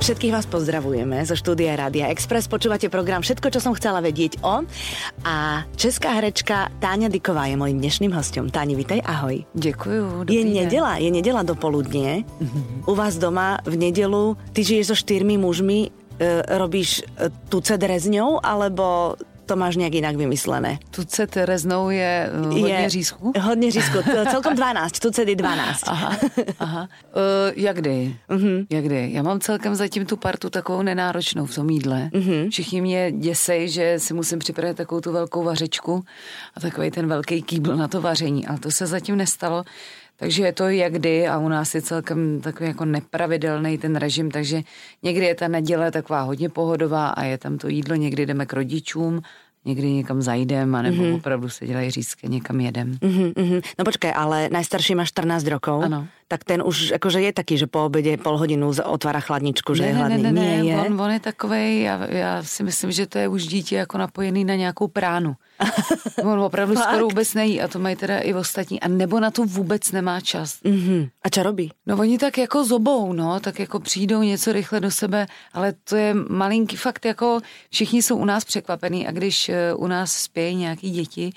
Všetkých vás pozdravujeme zo štúdia Rádia Express. Počúvate program Všetko, čo som chcela vedieť o. A česká herečka Táňa Diková je mojím dnešným hostem. Táni, vitej, ahoj. Děkuju. Je nedela, je nedela dopoludne. Mm-hmm. U vás doma v nedelu, ty žiješ so štyrmi mužmi, e, robíš e, tuce drezňou, alebo to máš nějak jinak vymyslené. Tuce Tereznou je eh, hodně je, řízku? Hodně řízku, celkom 12, tuce je 12. Aha, aha. Uh, jak kdy? Uh-huh. Jak kdy? Já mám celkem zatím tu partu takovou nenáročnou v tom jídle. Uh-huh. Všichni mě děsej, že si musím připravit takovou tu velkou vařečku a takový ten velký kýbl na to vaření, ale to se zatím nestalo. Takže je to jak kdy a u nás je celkem takový jako nepravidelný ten režim, takže někdy je ta neděle taková hodně pohodová a je tam to jídlo, někdy jdeme k rodičům, někdy někam zajdem, anebo mm-hmm. opravdu se dělají řízky, někam jedem. Mm-hmm. No počkej, ale najstarší má 14 rokov. Ano tak ten už akože je taký, že po obede pol hodinu otvára chladničku, že ne, je hladný. Ne, ne, ne, ne, je? On, on je takovej, já, já si myslím, že to je už dítě jako napojený na nějakou pránu. on opravdu Fakt? skoro vůbec nejí a to mají teda i ostatní. A nebo na to vůbec nemá čas. Mm-hmm. A co robí? No oni tak jako zobou, no, tak jako přijdou něco rychle do sebe, ale to je malinký fakt, jako všichni jsou u nás překvapení a když eh, u nás spějí nějaký děti,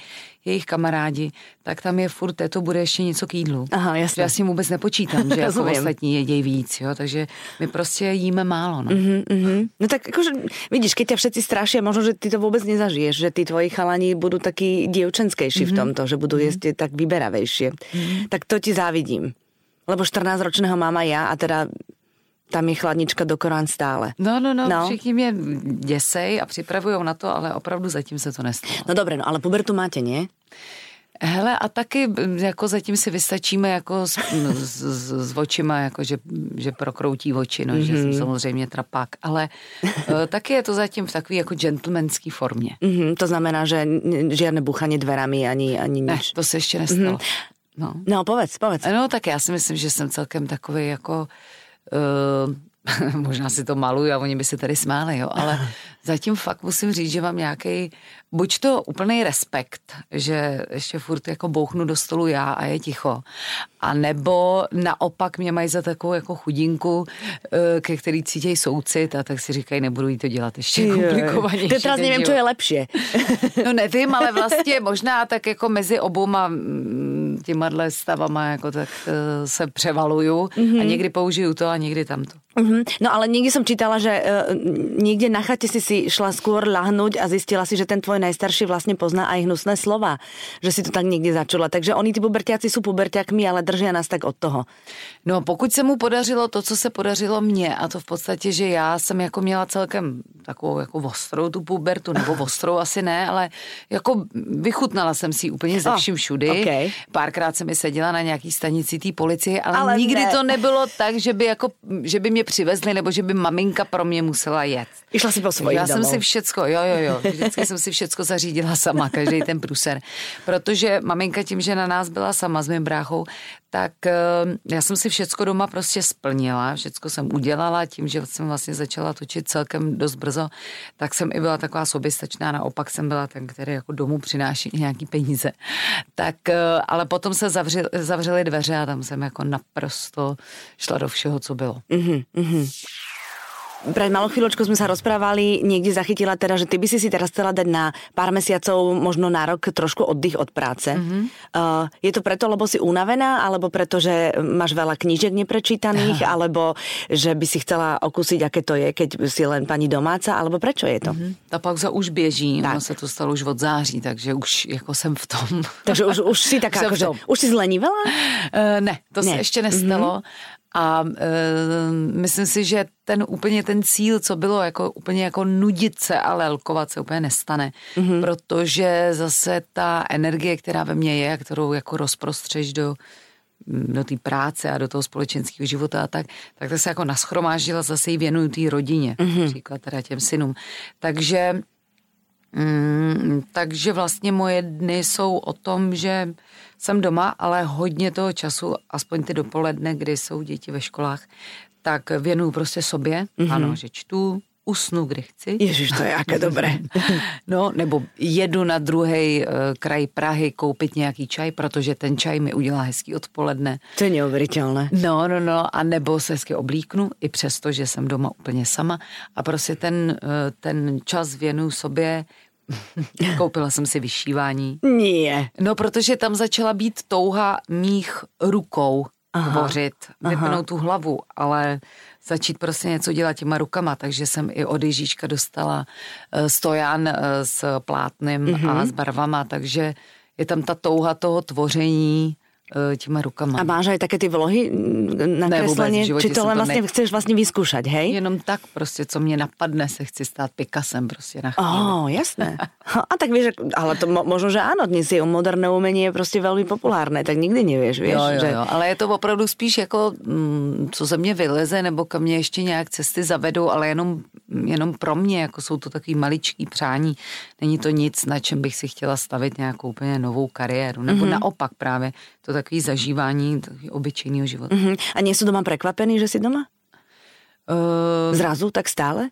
jejich kamarádi, tak tam je furt, to bude ještě něco k jídlu. Aha, jasně. Já s tím vůbec nepočítám, že jako ostatní jedějí víc, jo, takže my prostě jíme málo. No, mm-hmm, mm-hmm. no tak jakože, vidíš, keď ťa všetci straší, možno, že ty to vůbec nezažiješ, že ty tvoji chalani budou taky dievčenskejší mm-hmm. v tomto, že budou mm-hmm. tak vyberavejšie. Mm-hmm. Tak to ti závidím. Lebo 14-ročného máma já a teda tam je chladnička do Korán stále. No, no, no, no. všichni mě děsej a připravují na to, ale opravdu zatím se to nestalo. No dobré, no ale pubertu máte, ne? Hele, a taky jako zatím si vystačíme jako s, s, s, s očima, jako že, že prokroutí oči, no, mm-hmm. že jsem mhm. samozřejmě trapák, ale uh, taky je to zatím v takové jako gentlemanské formě. Mm-hmm, to znamená, že žádné buchaně dverami ani, ani nič. Ne, to se ještě nestalo. Mm-hmm. No. no, povedz, povedz. No, tak já si myslím, že jsem celkem takový jako uh, možná si to maluju a oni by se tady smáli, jo, ale zatím fakt musím říct, že mám nějaký, buď to úplný respekt, že ještě furt jako bouchnu do stolu já a je ticho, a nebo naopak mě mají za takovou jako chudinku, eh, ke který cítějí soucit a tak si říkají, nebudu jí to dělat ještě komplikovanější. Ty teraz nevím, co je lepší. no nevím, ale vlastně možná tak jako mezi obouma těma stavama jako tak eh, se převaluju mm-hmm. a mhm. někdy použiju to a někdy tamto. Mm-hmm. No ale někdy jsem čítala, že uh, někde na chatě si si šla skôr lahnout a zjistila si, že ten tvoj najstarší vlastně pozná aj hnusné slova. Že si to tak někdy začula. Takže oni ty puberťáci jsou puberťákmi, ale drží nás tak od toho. No pokud se mu podařilo to, co se podařilo mně a to v podstatě, že já jsem jako měla celkem takovou jako ostrou tu pubertu, nebo ostrou asi ne, ale jako vychutnala jsem si úplně ze oh, vším všudy. Okay. Párkrát jsem mi seděla na nějaký stanici té policie, ale, ale nikdy ne. to nebylo tak, že by, jako, že by mě přivezli, nebo že by maminka pro mě musela jet. Išla si po svojí Já domů. jsem si všecko, jo, jo, jo, vždycky jsem si všecko zařídila sama, každý ten pruser. Protože maminka tím, že na nás byla sama s mým bráchou, tak eh, já jsem si všecko doma prostě splnila, všecko jsem udělala tím, že jsem vlastně začala točit celkem dost brzo, tak jsem i byla taková soběstačná, naopak jsem byla ten, který jako domů přináší nějaký peníze. Tak, eh, ale potom se zavřeli, zavřely dveře a tam jsem jako naprosto šla do všeho, co bylo. Mm-hmm. Pred malou chvíľočkou sme sa rozprávali, niekde zachytila teda, že ty by si si teraz chcela dať na pár mesiacov, možno na rok trošku oddych od práce. Mm-hmm. Uh, je to preto, lebo si unavená, alebo preto, že máš veľa knížek neprečítaných, Aha. alebo že by si chcela okúsiť, aké to je, keď si len pani domáca, alebo prečo je to? Mm-hmm. Ta pauza už běží, tak. ono se to stalo už od září, takže už jako jsem v tom. Takže už, už si taká, že už si zlenivela? Uh, ne, to ne. se ještě nestalo. Mm-hmm. A e, myslím si, že ten úplně ten cíl, co bylo jako úplně jako nudit se a lelkovat se úplně nestane, mm-hmm. protože zase ta energie, která ve mně je, kterou jako rozprostřeš do do té práce a do toho společenského života a tak, tak to se jako naschromáždila, zase ji věnuju té rodině, mm-hmm. příklad teda těm synům. Takže mm, takže vlastně moje dny jsou o tom, že jsem doma, ale hodně toho času, aspoň ty dopoledne, kdy jsou děti ve školách, tak věnuju prostě sobě. Mm-hmm. Ano, že čtu, usnu, kdy chci. Ježiš, to je jaké dobré. no, nebo jedu na druhý uh, kraj Prahy koupit nějaký čaj, protože ten čaj mi udělá hezký odpoledne. To je neuvěřitelné. No, no, no, a nebo se hezky oblíknu, i přesto, že jsem doma úplně sama a prostě ten, uh, ten čas věnu sobě, Koupila jsem si vyšívání. Nie. No, protože tam začala být touha mých rukou aha, tvořit, vypnout tu hlavu, ale začít prostě něco dělat těma rukama, takže jsem i od Ježíška dostala eh, stojan eh, s plátnem mm-hmm. a mhm. s barvama, takže je tam ta touha toho tvoření, těma rukama. A máš aj také ty vlohy na ne, kreslení? Či to len vlastně ne... chceš vlastně vyskúšať, hej? Jenom tak prostě, co mě napadne, se chci stát Picasem prostě na chvíli. Oh, jasné. A tak víš, ale to možno, že ano, dnes je moderné umení je prostě velmi populárné, tak nikdy nevíš, víš. Jo, jo, že... jo, ale je to opravdu spíš jako, mm, co ze mě vyleze, nebo kam mě ještě nějak cesty zavedou, ale jenom, jenom pro mě, jako jsou to takový maličký přání. Není to nic, na čem bych si chtěla stavit nějakou úplně novou kariéru, nebo mm-hmm. naopak právě to takový zažívání obyčejného života. Mm-hmm. A sú doma prekvapení, že si doma? Uh... Zrazu, tak stále?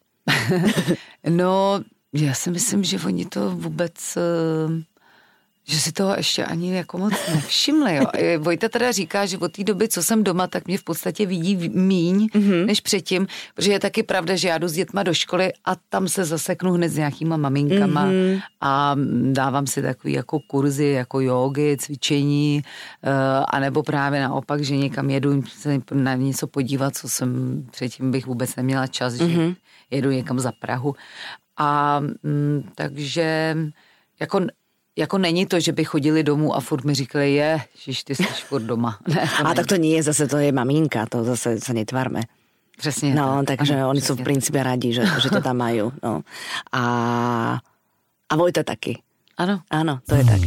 no, já si myslím, že oni to vůbec uh, že si toho ještě ani jako moc nevšimli. Jo. Vojta teda říká, že od té doby, co jsem doma, tak mě v podstatě vidí míň mm-hmm. než předtím, protože je taky pravda, že já jdu s dětma do školy a tam se zaseknu hned s nějakýma maminkama mm-hmm. a dávám si takový jako kurzy, jako jogy, cvičení, uh, anebo právě naopak, že někam jedu se na něco podívat, co jsem předtím bych vůbec neměla čas, mm-hmm. že mhm. jedu někam za Prahu. A m, takže jako jako není to, že by chodili domů a furt mi říkali, je, že ty jsi furt doma. Ne, a není. tak to je zase, to je maminka, to zase se netvarme. Přesně. No, tak. takže ano, oni jsou v principe rádi, že, že to tam mají. No. A, a Vojta taky. Ano. Ano, to je tak.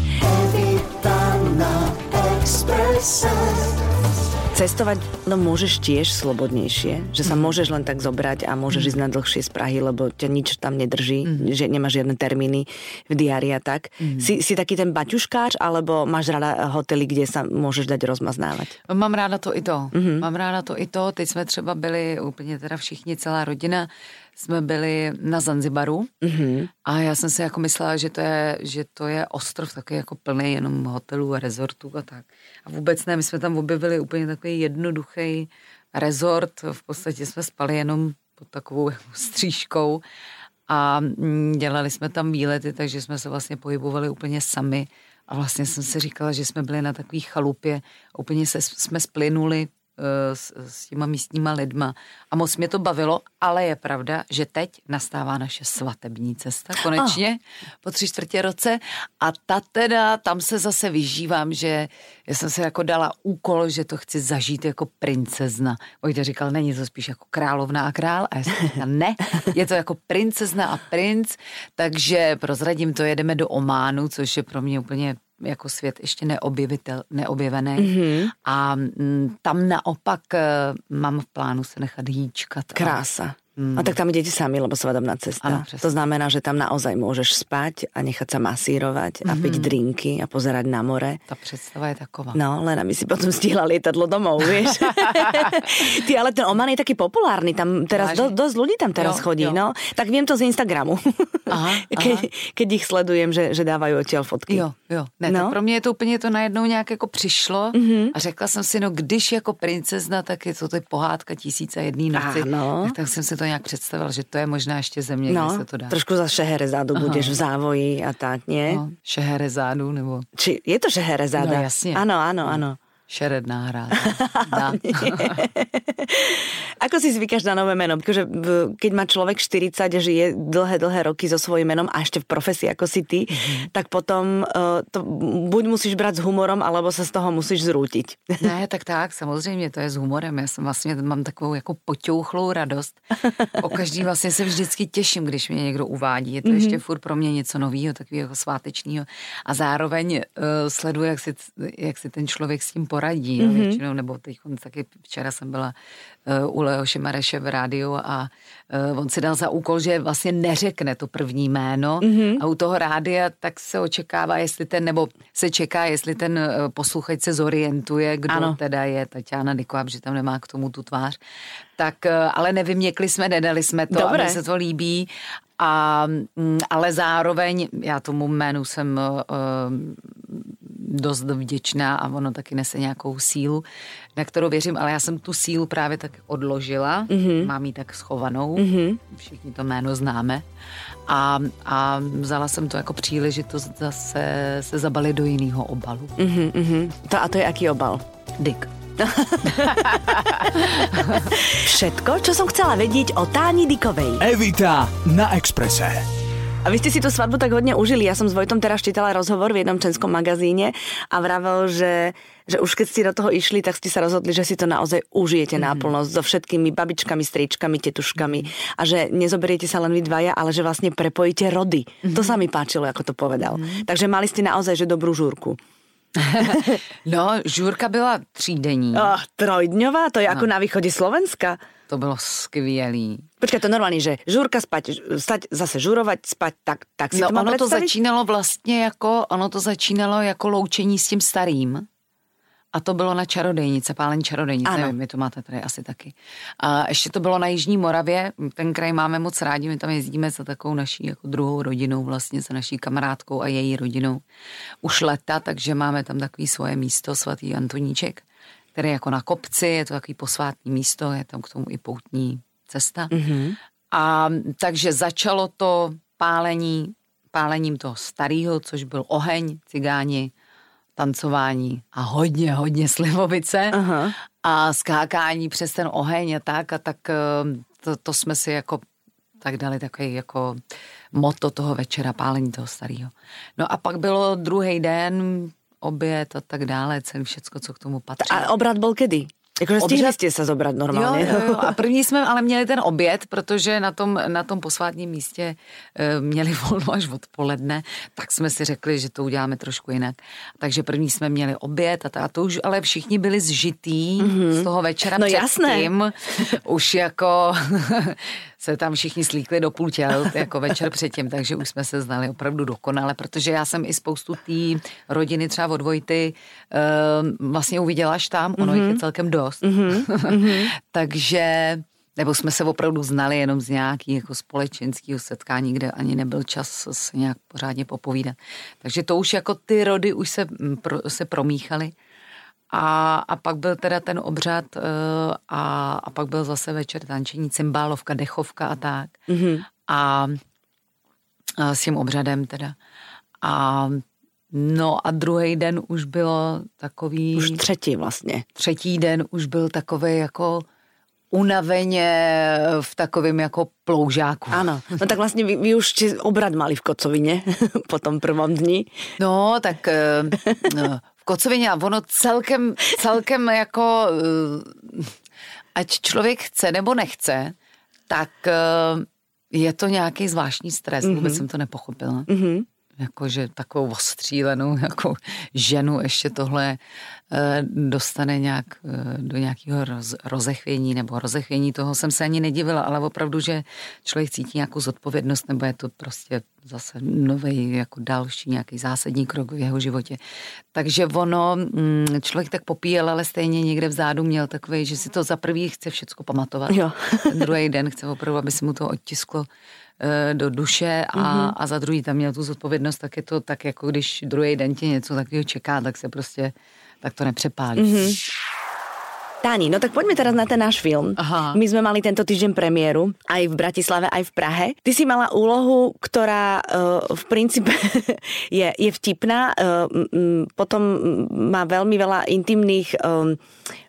Cestovať no môžeš tiež slobodnejšie, že sa mm. môžeš len tak zobrať a môžeš mm. ísť na dlhšie z Prahy, lebo ťa nič tam nedrží, mm. že nemáš žiadne termíny v diári a tak. Mm. Si, si taký ten baťuškáč, alebo máš rada hotely, kde sa môžeš dať rozmaznávať? Mám ráda to i to. Mm-hmm. Mám ráda to i to. Teď jsme třeba byli úplně teda všichni, celá rodina, jsme byli na Zanzibaru mm-hmm. a já jsem si jako myslela, že to je, že to je ostrov takový jako plný jenom hotelů a rezortů a tak. A vůbec ne, my jsme tam objevili úplně takový jednoduchý rezort, v podstatě jsme spali jenom pod takovou střížkou a mm, dělali jsme tam výlety, takže jsme se vlastně pohybovali úplně sami. A vlastně jsem si říkala, že jsme byli na takové chalupě, úplně se, jsme splynuli s, s těma místníma lidma a moc mě to bavilo, ale je pravda, že teď nastává naše svatební cesta konečně oh. po tři čtvrtě roce a ta teda, tam se zase vyžívám, že já jsem se jako dala úkol, že to chci zažít jako princezna. Vojta říkal, není to spíš jako královna a král a já jsem říkala, ne, je to jako princezna a princ, takže prozradím to, jedeme do Ománu, což je pro mě úplně jako svět ještě neobjevitel, neobjevený. Mm-hmm. A m, mm, tam naopak eh, mám v plánu se nechat hýčkat. Krása. Mm. A tak tam idete sami, lebo svadobná cesta. Ano, to znamená, že tam naozaj môžeš spať a nechať sa masírovať a mm-hmm. piť drinky a pozerať na more. Ta představa je taková. No, len aby si potom stihla lietadlo domov, vieš. Ty, ale ten Oman je taký populárny, tam teraz do, dosť ľudí tam teraz jo, chodí, jo. no. Tak viem to z Instagramu. Aha, keď, aha. keď ich sledujem, že, že dávají odtiaľ fotky. Jo, jo. Ne, no. pro mě je to úplně to najednou nějak jako přišlo mm-hmm. a řekla jsem si, no když jako princezna, tak je to ty pohádka tisíce jedný noci. Ano. Tak, tak jsem si to nějak představil, že to je možná ještě země, no, kde se to dá. trošku za Šeherezádu Aha. budeš v závoji a tak, nie? No, Šeherezádu nebo... Či je to Šeherezáda? No jasně. Ano, ano, ano. Šeredná hra. Ako si zvykáš na nové meno? Protože keď má človek 40 žije dlhé, dlhé roky so svojím menom a ešte v profesii ako si ty, mm-hmm. tak potom uh, to buď musíš brát s humorom, alebo sa z toho musíš zrútiť. ne, tak tak, samozřejmě, to je s humorem. Já jsem vlastně mám takovou jako poťouchlou radost. O každý vlastně se vždycky těším, když mě někdo uvádí. Je to mm-hmm. ještě furt pro mě něco nového, takového svátečného. A zároveň uh, sleduji, jak si, jak si ten člověk s tím poradí poradí, mm-hmm. většinou, nebo teď taky včera jsem byla uh, u Leoše Mareše v rádiu a uh, on si dal za úkol, že vlastně neřekne to první jméno mm-hmm. a u toho rádia tak se očekává, jestli ten, nebo se čeká, jestli ten uh, posluchač se zorientuje, kdo ano. teda je Tatiana Niková, že tam nemá k tomu tu tvář. Tak, uh, ale nevyměkli jsme, nedali jsme to Dobré. a se to líbí a, mm, ale zároveň, já tomu jménu jsem uh, dost vděčná a ono taky nese nějakou sílu, na kterou věřím, ale já jsem tu sílu právě tak odložila, mm-hmm. mám ji tak schovanou, mm-hmm. všichni to jméno známe a, a vzala jsem to jako příležitost zase se zabalit do jiného obalu. Mm-hmm, to a to je jaký obal? Dick. Všetko, čo som chcela vedieť o Táni Dikovej. Evita na Exprese. A vy ste si tú svadbu tak hodne užili. Ja som s Vojtom teraz čítala rozhovor v jednom čenskom magazíne a vravel, že, že už keď ste do toho išli, tak ste sa rozhodli, že si to naozaj užijete mm. náplno so všetkými babičkami, stričkami, tetuškami a že nezoberiete sa len vy dvaja, ale že vlastne prepojíte rody. Mm. To sa mi páčilo, ako to povedal. Mm. Takže mali ste naozaj že dobrú žúrku. no, žurka byla třídenní. Oh, trojdňová, to je no. jako na východě Slovenska. To bylo skvělý. Počkej, to normálně, že žurka spať, stať, zase žurovat, spať, tak, tak si no, to ono představit? to začínalo vlastně jako, ono to začínalo jako loučení s tím starým. A to bylo na čarodejnice, pálení čarodejnice, ano. nevím, my to máte tady asi taky. A ještě to bylo na Jižní Moravě, ten kraj máme moc rádi, my tam jezdíme za takovou naší jako druhou rodinou, vlastně za naší kamarádkou a její rodinou už leta, takže máme tam takový svoje místo, svatý Antoníček, který je jako na kopci, je to takový posvátný místo, je tam k tomu i poutní cesta. Mm-hmm. A takže začalo to pálení, pálením toho starého, což byl oheň, cigáni, tancování a hodně, hodně slivovice Aha. a skákání přes ten oheň a tak a tak eh, to, to jsme si jako tak dali takový jako moto toho večera, pálení toho starého. No a pak bylo druhý den, oběd a tak dále, celý všecko, co k tomu patří. A obrat byl kedy? Jakože stihli jste se zobrat normálně. Jo, jo, jo. A první jsme ale měli ten oběd, protože na tom, na tom posvátním místě e, měli volno až odpoledne, tak jsme si řekli, že to uděláme trošku jinak. Takže první jsme měli oběd a, a to už ale všichni byli zžitý mm-hmm. z toho večera no, jasné. Tím, už jako se tam všichni slíkli do půl těl, jako večer předtím, takže už jsme se znali opravdu dokonale, protože já jsem i spoustu té rodiny třeba od Vojty uh, vlastně uviděla až tam, ono mm-hmm. jich je mhm. celkem dost. Mm-hmm. takže nebo jsme se opravdu znali jenom z nějakého jako společenského setkání, kde ani nebyl čas se nějak pořádně popovídat. Takže to už jako ty rody už se, pro, se promíchaly. A, a pak byl teda ten obřad uh, a, a pak byl zase večer tančení, cymbálovka, dechovka a tak. Mm-hmm. A, a s tím obřadem teda. A No a druhý den už bylo takový... Už třetí vlastně. Třetí den už byl takový jako unaveně v takovém jako ploužáku. Ano, no tak vlastně vy, vy už obrad mali v Kocovině po tom prvom dni. No, tak no, v Kocovině a ono celkem, celkem jako, eh, ať člověk chce nebo nechce, tak eh, je to nějaký zvláštní stres, mm-hmm. vůbec jsem to nepochopila. Mm-hmm jakože takovou ostřílenou jako ženu ještě tohle eh, dostane nějak eh, do nějakého roz, rozechvění nebo rozechvění toho jsem se ani nedivila, ale opravdu, že člověk cítí nějakou zodpovědnost nebo je to prostě zase nový jako další nějaký zásadní krok v jeho životě. Takže ono, mm, člověk tak popíjel, ale stejně někde vzadu měl takový, že si to za prvý chce všecko pamatovat. Jo. Ten druhý den chce opravdu, aby se mu to odtisklo do duše a, mm-hmm. a za druhý tam měl tu zodpovědnost, tak je to tak, jako když druhý den tě něco takového čeká, tak se prostě, tak to nepřepálí. Mm-hmm. Táni, no tak poďme teraz na ten náš film. Aha. My sme mali tento týždeň premiéru, aj v Bratislave, aj v Prahe. Ty si mala úlohu, ktorá uh, v princípe je, je vtipná, uh, m, potom má veľmi veľa intimných um,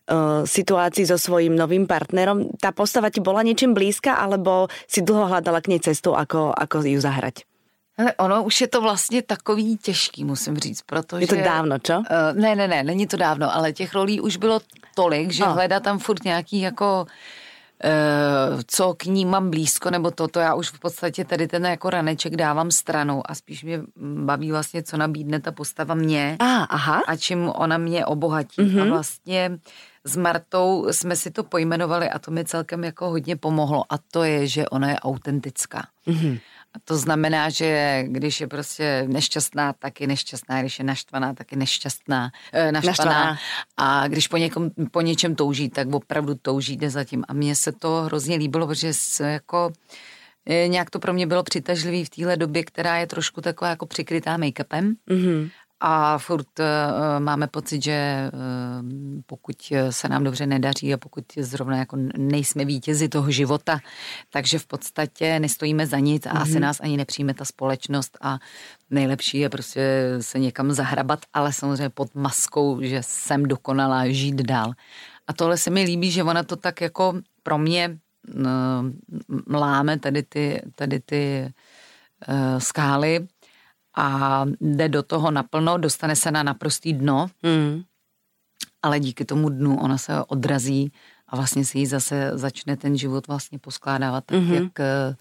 uh, situácií so svojím novým partnerom. Tá postava ti bola niečím blízka, alebo si dlho hľadala k nej cestu, ako, ako ju zahrať? Hele, ono už je to vlastně takový těžký, musím říct, protože... Je to dávno, čo? Uh, ne, ne, ne, není to dávno, ale těch rolí už bylo tolik, že oh. hledat tam furt nějaký jako co k ní mám blízko, nebo to, to já už v podstatě tady ten jako raneček dávám stranou a spíš mě baví vlastně, co nabídne ta postava mě a, aha. a čím ona mě obohatí. Mm-hmm. A vlastně s Martou jsme si to pojmenovali a to mi celkem jako hodně pomohlo a to je, že ona je autentická. Mm-hmm. A to znamená, že když je prostě nešťastná, tak je nešťastná, když je naštvaná, tak je nešťastná, eh, naštvaná. naštvaná. A když po, někom, po něčem touží, tak opravdu touží, jde zatím. A mně se to hrozně líbilo, protože se jako eh, nějak to pro mě bylo přitažlivý v téhle době, která je trošku taková jako přikrytá make-upem. Mm-hmm a furt uh, máme pocit, že uh, pokud se nám dobře nedaří a pokud zrovna jako nejsme vítězi toho života, takže v podstatě nestojíme za nic a mm-hmm. asi mhm. nás ani nepřijme ta společnost a nejlepší je prostě se někam zahrabat, ale samozřejmě pod maskou, že jsem dokonalá žít dál. A tohle se mi líbí, že ona to tak jako pro mě uh, láme tady ty, tady ty uh, skály a jde do toho naplno, dostane se na naprostý dno, mm. ale díky tomu dnu ona se odrazí a vlastně si jí zase začne ten život vlastně poskládávat tak, mm-hmm. jak eh,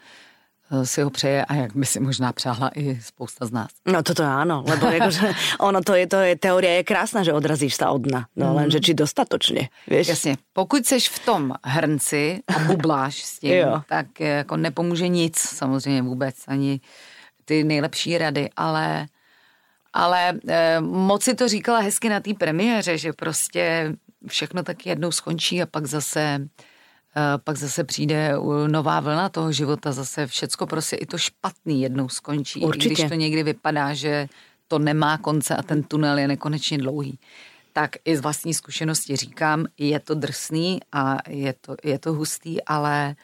si ho přeje a jak by si možná přáhla i spousta z nás. No toto áno, lebo jakože ono to je, to je, teoria je krásna, že odrazíš sa od dna, no mm. lenže či dostatočně, vieš? Jasně, pokud seš v tom hrnci a bubláš s tím, tak jako nepomůže nic samozřejmě vůbec, ani ty nejlepší rady, ale, ale eh, moc si to říkala hezky na té premiéře, že prostě všechno tak jednou skončí a pak zase eh, pak zase přijde nová vlna toho života, zase všecko prostě i to špatný jednou skončí. Určitě. I když to někdy vypadá, že to nemá konce a ten tunel je nekonečně dlouhý. Tak i z vlastní zkušenosti říkám, je to drsný a je to, je to hustý, ale Uh,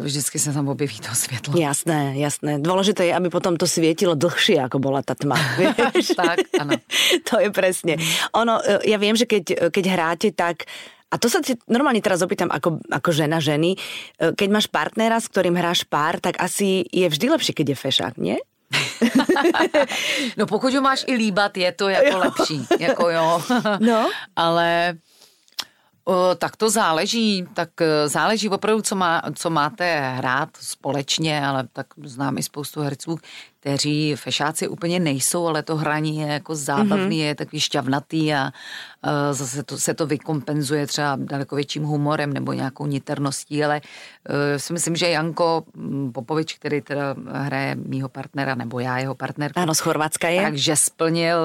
vždycky se tam objeví to světlo. Jasné, jasné. Dôležité je, aby potom to svietilo dlhšie, ako bola tá tma. tak, ano. to je presne. Ono, e, ja viem, že keď, keď hráte, tak a to sa ti normálne teraz opýtam ako, ako žena ženy. Keď máš partnera, s ktorým hráš pár, tak asi je vždy lepšie, keď je fešák, nie? no pokud ho máš i líbat, je to jako jo. lepší. Jako jo. no. Ale tak to záleží, tak e, záleží opravdu, co, má, co máte hrát společně, ale tak znám i spoustu herců, kteří fešáci úplně nejsou, ale to hraní je jako zábavný, mm-hmm. je takový šťavnatý a uh, zase to, se to vykompenzuje třeba daleko větším humorem nebo nějakou niterností, ale uh, si myslím, že Janko Popovič, který teda hraje mýho partnera, nebo já jeho partner. Ano, z Chorvatska je. Takže splnil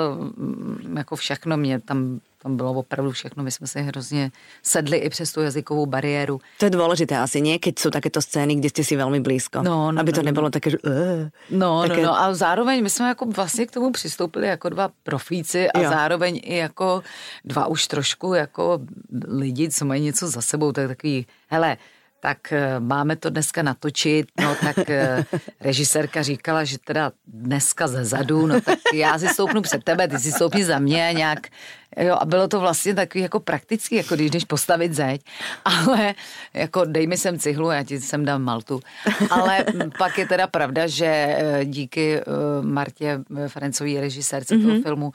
jako všechno, mě tam tam bylo opravdu všechno, my jsme si hrozně sedli i přes tu jazykovou bariéru. To je důležité asi, nie? Keď jsou takéto scény, kde jste si velmi blízko. No, no, aby to no, no. nebylo také, že... Uh, no, také... no, no, a zároveň my jsme jako vlastně k tomu přistoupili jako dva profíci a jo. zároveň i jako dva už trošku jako lidi, co mají něco za sebou, tak takový, hele, tak eh, máme to dneska natočit, no tak eh, režisérka říkala, že teda dneska ze zadu, no tak já si stoupnu před tebe, ty si stoupni za mě nějak, jo, a bylo to vlastně takový jako praktický, jako když jdeš postavit zeď, ale jako dej mi sem cihlu, já ti sem dám maltu, ale pak je teda pravda, že eh, díky Martě Ferencové režisérce mm-hmm. toho mhm. filmu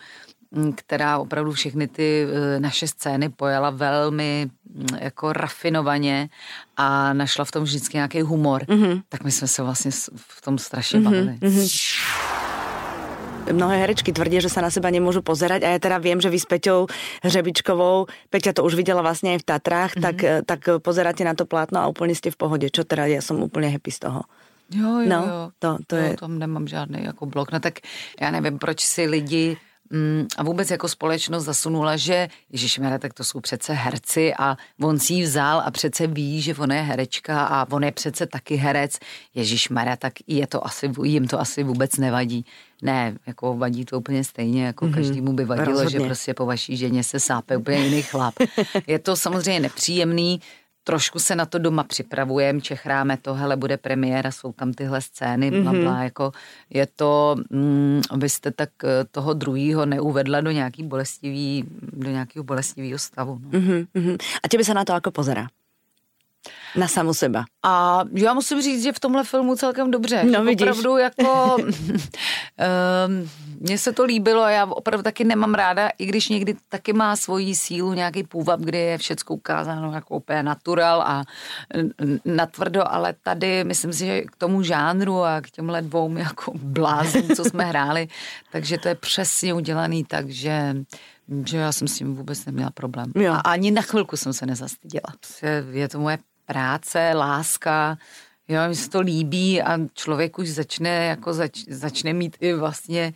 která opravdu všechny ty e, naše scény pojala velmi jako rafinovaně a našla v tom vždycky nějaký humor, mm-hmm. tak my jsme se vlastně v tom strašně mm-hmm. bavili. Mm-hmm. Mnohé herečky tvrdí, že sa na seba nemôžu pozerať a ja teda viem, že vy s Peťou Hřebičkovou, Peťa to už videla vlastne aj v Tatrách, mm-hmm. tak, e, tak pozeráte na to plátno a úplne ste v pohode. Čo teda, ja som úplne happy z toho. Jo, jo, no, jo. To, to jo, je... Tam nemám žádný jako blok. No tak já nevím, proč si lidi Mm, a vůbec jako společnost zasunula, že Ježíš tak to jsou přece herci a on si ji vzal a přece ví, že on je herečka a on je přece taky herec. Ježíš tak je to asi, jim to asi vůbec nevadí. Ne, jako vadí to úplně stejně, jako mm-hmm. každému by vadilo, Rozhodně. že prostě po vaší ženě se sápe úplně jiný chlap. Je to samozřejmě nepříjemný, trošku se na to doma připravujeme, čechráme to, hele, bude premiéra, jsou tam tyhle scény, mm-hmm. bla, bla, jako je to, mm, abyste tak eh, toho druhého neuvedla do nějaký bolestivý, do nějakého bolestivého stavu. No. Mm-hmm. A těmi se na to jako pozera? Na samu seba. A já musím říct, že v tomhle filmu celkem dobře. No vidíš. Opravdu jako... um, mně se to líbilo a já opravdu taky nemám ráda, i když někdy taky má svoji sílu nějaký půvab, kde je všecko ukázáno jako úplně natural a natvrdo, ale tady myslím si, že k tomu žánru a k těmhle dvou jako bláznům, co jsme hráli, takže to je přesně udělaný tak, že že já jsem s tím vůbec neměla problém. Jo. A ani na chvilku jsem se nezastyděla. Je to moje práce, láska, jo, mi se to líbí a člověk už začne, jako zač, začne mít i vlastně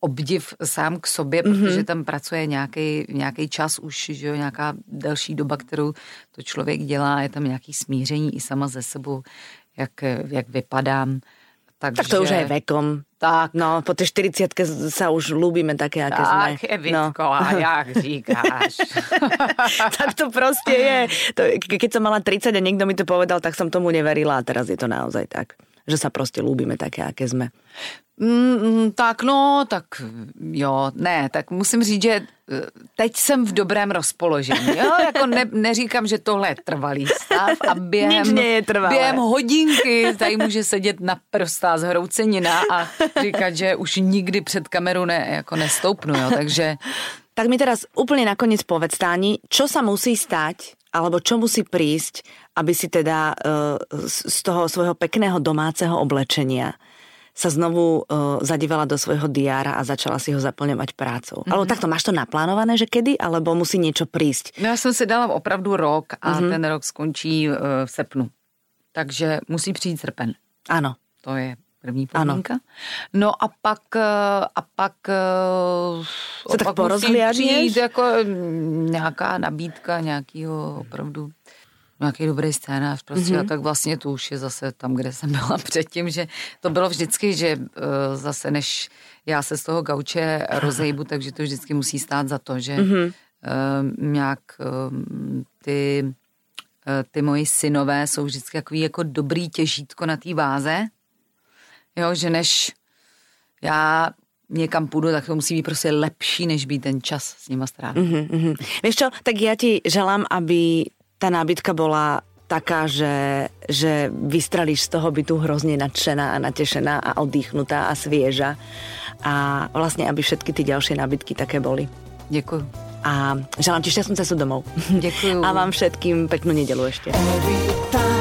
obdiv sám k sobě, mm-hmm. protože tam pracuje nějaký, nějaký čas už, že jo, nějaká delší doba, kterou to člověk dělá, je tam nějaký smíření i sama ze sebou, jak, jak vypadám. Takže... Tak to už je vekom. Tak. No, po tej 40 sa už ľúbime také, aké tak, sme. Tak, Evitko, no. a jak říkáš. tak to proste je. To, keď som mala 30 a niekto mi to povedal, tak som tomu neverila a teraz je to naozaj tak. Že sa proste ľúbime také, aké sme. Mm, tak no, tak jo, ne, tak musím říct, že eh, teď jsem v dobrém rozpoložení, jo, jako ne, neříkám, že tohle je trvalý stav a během, během hodinky tady může sedět naprostá zhroucenina a říkat, že už nikdy před kameru ne, jako nestoupnu, jo, takže... Tak mi teraz úplne nakoniec povedz, Táni, čo sa musí stať, alebo čo musí prísť, aby si teda uh, z toho svojho pekného domáceho oblečenia sa znovu uh, zadívala do svojho diára a začala si ho zaplňovať prácou. Mm-hmm. Alebo takto, máš to naplánované, že kedy? Alebo musí niečo prísť? No já jsem si dala opravdu rok a mm-hmm. ten rok skončí uh, v srpnu. Takže musí přijít srpen. Ano. To je první podmínka. Ano. No a pak, eh, a pak, se tak porozhliadneš? jako nějaká nabídka nějakého opravdu nějaký dobrý scénář prostě mm-hmm. a tak vlastně to už je zase tam, kde jsem byla předtím, že to bylo vždycky, že uh, zase než já se z toho gauče rozejbu, takže to vždycky musí stát za to, že mm-hmm. uh, nějak uh, ty, uh, ty moji synové jsou vždycky takový jako dobrý těžítko na té váze, jo, že než já někam půjdu, tak to musí být prostě lepší, než být ten čas s nima strávit. Mm-hmm. Víš čo, tak já ti želám, aby tá nábytka bola taká, že, že vystralíš z toho bytu hrozne nadšená a natešená a oddychnutá a svieža. A vlastne, aby všetky ty ďalšie nábytky také boli. Děkuji. A želám ti šťastnú cestu domov. Děkuji. A vám všetkým peknú nedelu ešte. Every time